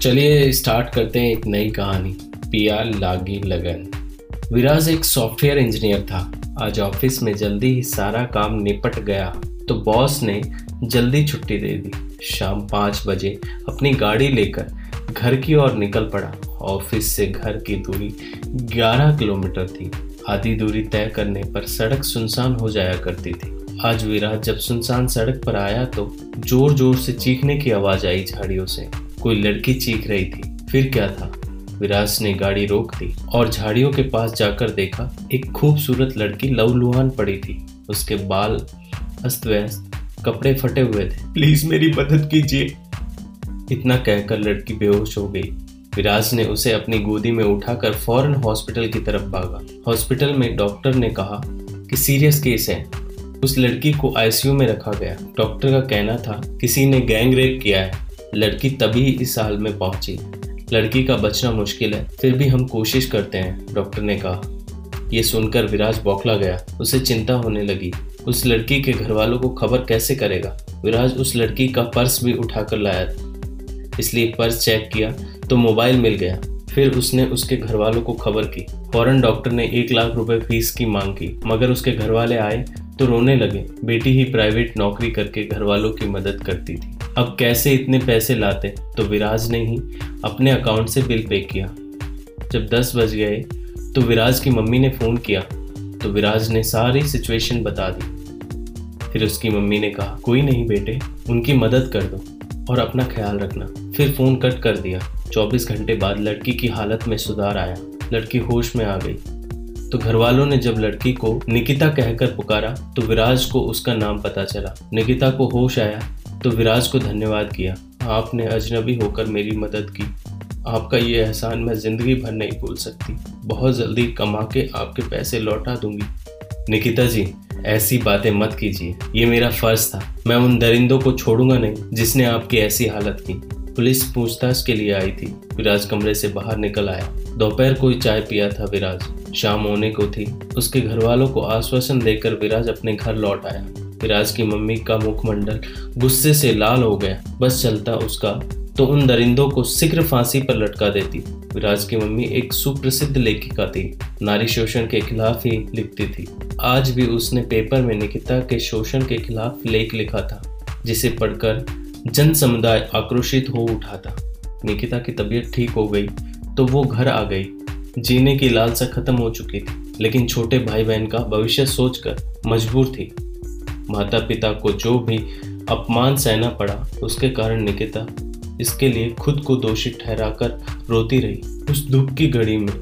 चलिए स्टार्ट करते हैं एक नई कहानी पिया लागी लगन। विराज एक सॉफ्टवेयर इंजीनियर था। आज ऑफ़िस में जल्दी ही सारा काम निपट गया तो बॉस ने जल्दी छुट्टी दे दी। शाम पाँच बजे अपनी गाड़ी लेकर घर की ओर निकल पड़ा। ऑफ़िस से घर की दूरी 11 किलोमीटर थी। आधी दूरी तय करने पर सड़क सुनसान हो जाया करती थी। आज विराज जब सुनसान सड़क पर आया तो ज़ोर ज़ोर से चीखने की आवाज़ आई झाड़ियों से। कोई लड़की चीख रही थी। फिर क्या था? विराज ने गाड़ी रोक दी और झाड़ियों के पास जाकर देखा एक खूबसूरत लड़की लवलुहान पड़ी थी। उसके बाल अस्त व्यस्त कपड़े फटे हुए थे। प्लीज़ मेरी मदद कीजिए। इतना कहकर लड़की बेहोश हो गई। विराज ने उसे अपनी गोदी में उठाकर फ़ौरन हॉस्पिटल की तरफ़ भागा। हॉस्पिटल में डॉक्टर ने कहा कि सीरियस केस है। उस लड़की को आईसीयू में रखा गया। डॉक्टर का कहना था किसी ने गैंग रेप किया है। लड़की तभी इस हाल में पहुँची। लड़की का बचना मुश्किल है, फिर भी हम कोशिश करते हैं, डॉक्टर ने कहा। यह सुनकर विराज बौखला गया, उसे चिंता होने लगी। उस लड़की के घर वालों को खबर कैसे करेगा? विराज उस लड़की का पर्स भी उठाकर लाया। था इसलिए पर्स चेक किया तो मोबाइल मिल गया। फिर उसने उसके घर वालों को खबर की। फ़ौरन डॉक्टर ने एक लाख रुपए फ़ीस की मांग की। मगर उसके घर वाले आए तो रोने लगे। बेटी ही प्राइवेट नौकरी करके घर वालों की मदद करती थी। अब कैसे इतने पैसे लाते? तो विराज ने ही अपने अकाउंट से बिल पे किया। जब दस बज गए तो विराज की मम्मी ने फ़ोन किया। तो विराज ने सारी सिचुएशन बता दी। फिर उसकी मम्मी ने कहा, कोई नहीं बेटे, उनकी मदद कर दो और अपना ख्याल रखना। फिर फ़ोन कट कर दिया। 24 घंटे बाद लड़की की हालत में सुधार आया। लड़की होश में आ गई। तो घर वालों ने जब लड़की को निकिता कहकर पुकारा तो विराज को उसका नाम पता चला। निकिता को होश आया तो विराज को धन्यवाद किया। आपने अजनबी होकर मेरी मदद की। आपका ये एहसान मैं ज़िंदगी भर नहीं भूल सकती। बहुत जल्दी कमा के आपके पैसे लौटा दूँगी। निकिता जी, ऐसी बातें मत कीजिए। ये मेरा फ़र्ज़ था। मैं उन दरिंदों को छोड़ूँगा नहीं, जिसने आपकी ऐसी हालत की। पुलिस पूछताछ के लिए आई थी। विराज कमरे से बाहर निकल आया। दोपहर कोई चाय पिया था विराज। शाम होने को थी। उसके घर वालों को आश्वासन देकर विराज अपने घर लौट आया। विराज की मम्मी का मुखमंडल गुस्से से लाल हो गया। बस चलता उसका तो उन दरिंदों को शीघ्र फांसी पर लटका देती। विराज की मम्मी एक सुप्रसिद्ध लेखिका थी। नारी शोषण के खिलाफ ही लिखती थी। आज भी उसने पेपर में निकिता के शोषण के खिलाफ लेख लिखा था, जिसे पढ़कर जन समुदाय आक्रोशित हो उठा था निकिता की तबीयत ठीक हो गई तो वो घर आ गई। जीने की लालसा खत्म हो चुकी थी, लेकिन छोटे भाई बहन का भविष्य सोचकर मजबूर थी। माता पिता को जो भी अपमान सहना पड़ा, उसके कारण निकिता इसके लिए खुद को दोषी ठहराकर रोती रही उस दुख की घड़ी में।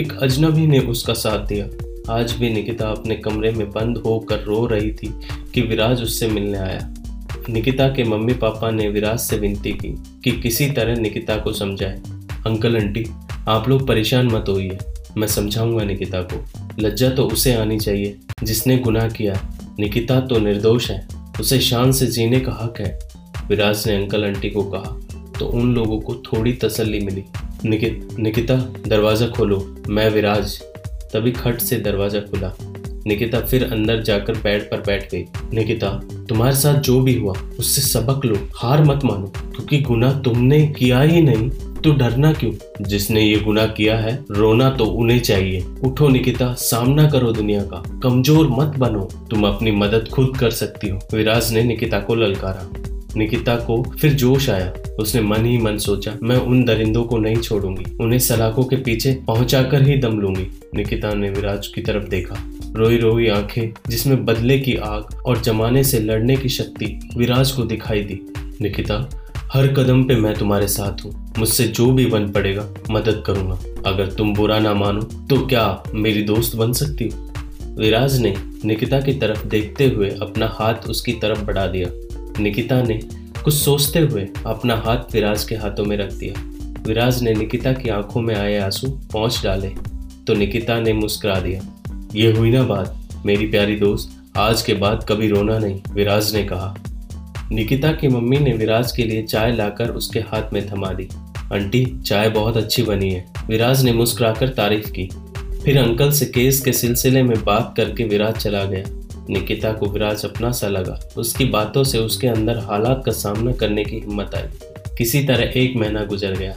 एक अजनबी ने उसका साथ दिया। आज भी निकिता अपने कमरे में बंद होकर रो रही थी कि विराज उससे मिलने आया। निकिता के मम्मी पापा ने विराज से विनती की कि किसी तरह निकिता को समझाए। अंकल, आंटी, आप लोग परेशान मत होइए। मैं समझाऊँगा निकिता को। लज्जा तो उसे आनी चाहिए जिसने गुनाह किया। निकिता तो निर्दोष है। उसे शान से जीने का हक है। विराज ने अंकल आंटी को कहा तो उन लोगों को थोड़ी तसल्ली मिली। निकित निकिता, दरवाज़ा खोलो, मैं विराज। तभी खट से दरवाज़ा खुला। निकिता फिर अंदर जाकर बेड पर बैठ गई। निकिता, तुम्हारे साथ जो भी हुआ, उससे सबक लो, हार मत मानो, क्योंकि गुना तुमने किया ही नहीं। तो डरना क्यों? जिसने ये गुनाह किया है, रोना तो उन्हें चाहिए। उठो निकिता, सामना करो दुनिया का। कमज़ोर मत बनो। तुम अपनी मदद खुद कर सकती हो। विराज ने निकिता को ललकारा। निकिता को फिर जोश आया। उसने मन ही मन सोचा, मैं उन दरिंदों को नहीं छोड़ूँगी। उन्हें सलाखों के पीछे पहुंचाकर ही दम लूँगी। निकिता ने विराज की तरफ़ देखा। रोई रोई आँखें, जिसमें बदले की आग और जमाने से लड़ने की शक्ति विराज को दिखाई दी। निकिता हर कदम पे मैं तुम्हारे साथ हूँ। मुझसे जो भी बन पड़ेगा, मदद करूँगा। अगर तुम बुरा ना मानो तो क्या मेरी दोस्त बन सकती हो? विराज ने निकिता की तरफ़ देखते हुए अपना हाथ उसकी तरफ़ बढ़ा दिया। निकिता ने कुछ सोचते हुए अपना हाथ विराज के हाथों में रख दिया। विराज ने निकिता की आँखों में आए आँसू पहुँच डाले तो निकिता ने मुस्कुरा दिया। ये हुई ना बात, मेरी प्यारी दोस्त, आज के बाद कभी रोना नहीं, विराज ने कहा। निकिता की मम्मी ने विराज के लिए चाय लाकर उसके हाथ में थमा दी। आंटी, चाय बहुत अच्छी बनी है। विराज ने मुस्कुराकर तारीफ़ की। फिर अंकल से केस के सिलसिले में बात करके विराज चला गया। निकिता को विराज अपना सा लगा। उसकी बातों से उसके अंदर हालात का सामना करने की हिम्मत आई। किसी तरह एक महीना गुजर गया।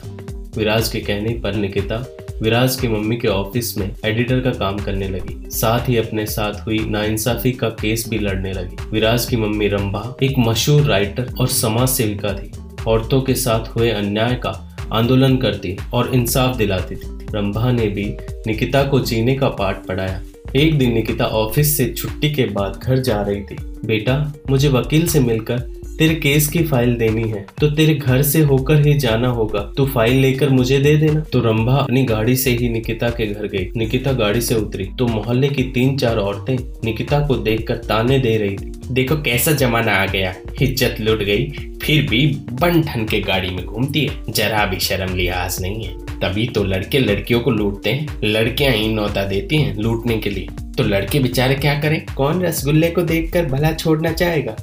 विराज के कहने पर निकिता विराज की मम्मी के ऑफ़िस में एडिटर का काम करने लगी। साथ ही अपने साथ हुई नाइंसाफी का केस भी लड़ने लगी। विराज की मम्मी रंभा एक मशहूर राइटर और समाज सेविका थी। औरतों के साथ हुए अन्याय का आंदोलन करती और इंसाफ दिलाती थी। रंभा ने भी निकिता को जीने का पाठ पढ़ाया। एक दिन निकिता ऑफ़िस से छुट्टी के बाद घर जा रही थी। बेटा, मुझे वकील से मिलकर तेरे केस की फ़ाइल देनी है तो तेरे घर से होकर ही जाना होगा। तू फ़ाइल लेकर मुझे दे देना। तो रंभा अपनी गाड़ी से ही निकिता के घर गई। निकिता गाड़ी से उतरी। तो मोहल्ले की तीन चार औरतें निकिता को देखकर ताने दे रही थी। देखो कैसा जमाना आ गया। इज़्ज़त लुट गई, फिर भी बन ठन के गाड़ी में घूमती है। जरा भी शर्म लिहाज नहीं है। तभी तो लड़के लड़कियों को लूटते हैं। लड़कियाँ ही नौता देती हैं लूटने के लिए। तो लड़के बेचारे क्या करें? कौन रसगुल्ले को देखकर भला छोड़ना चाहेगा?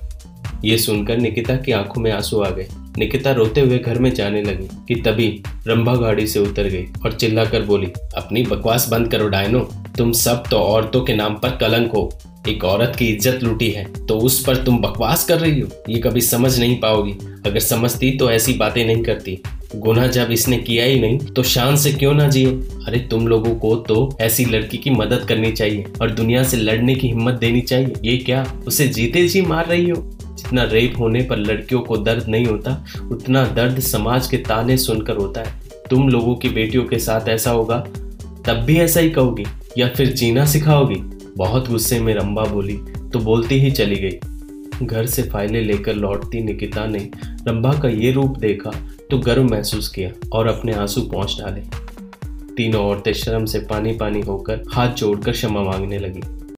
ये सुनकर निकिता की आँखों में आँसू आ गए। निकिता रोते हुए घर में जाने लगी कि तभी रंभा गाड़ी से उतर गई और चिल्लाकर बोली, अपनी बकवास बंद करो डायनो, तुम सब तो औरतों के नाम पर कलंक हो। एक औरत की इज़्ज़त लूटी है तो उस पर तुम बकवास कर रही हो। ये कभी समझ नहीं पाओगी। अगर समझती तो ऐसी बातें नहीं करती। गुना जब इसने किया ही नहीं तो शान से क्यों ना जिए अरे, तुम लोगों को तो ऐसी लड़की की मदद करनी चाहिए और दुनिया से लड़ने की हिम्मत देनी चाहिए। ये क्या? उसे जीते जी मार रही हो? जितना रेप होने पर लड़कियों को दर्द नहीं होता, उतना दर्द समाज के ताने सुनकर होता है। तुम लोगों की बेटियों के साथ ऐसा होगा, तब भी ऐसा ही कहोगी, या फिर जीना सिखाओगी? बहुत गुस्से में रंबा बोली तो बोलती ही चली गई। घर से फाइलें लेकर लौटती निकिता ने रंबा का ये रूप देखा तो गर्व महसूस किया और अपने आँसू पहुँच डाले। तीनों औरतें शर्म से पानी पानी होकर हाथ जोड़कर क्षमा मांगने लगी।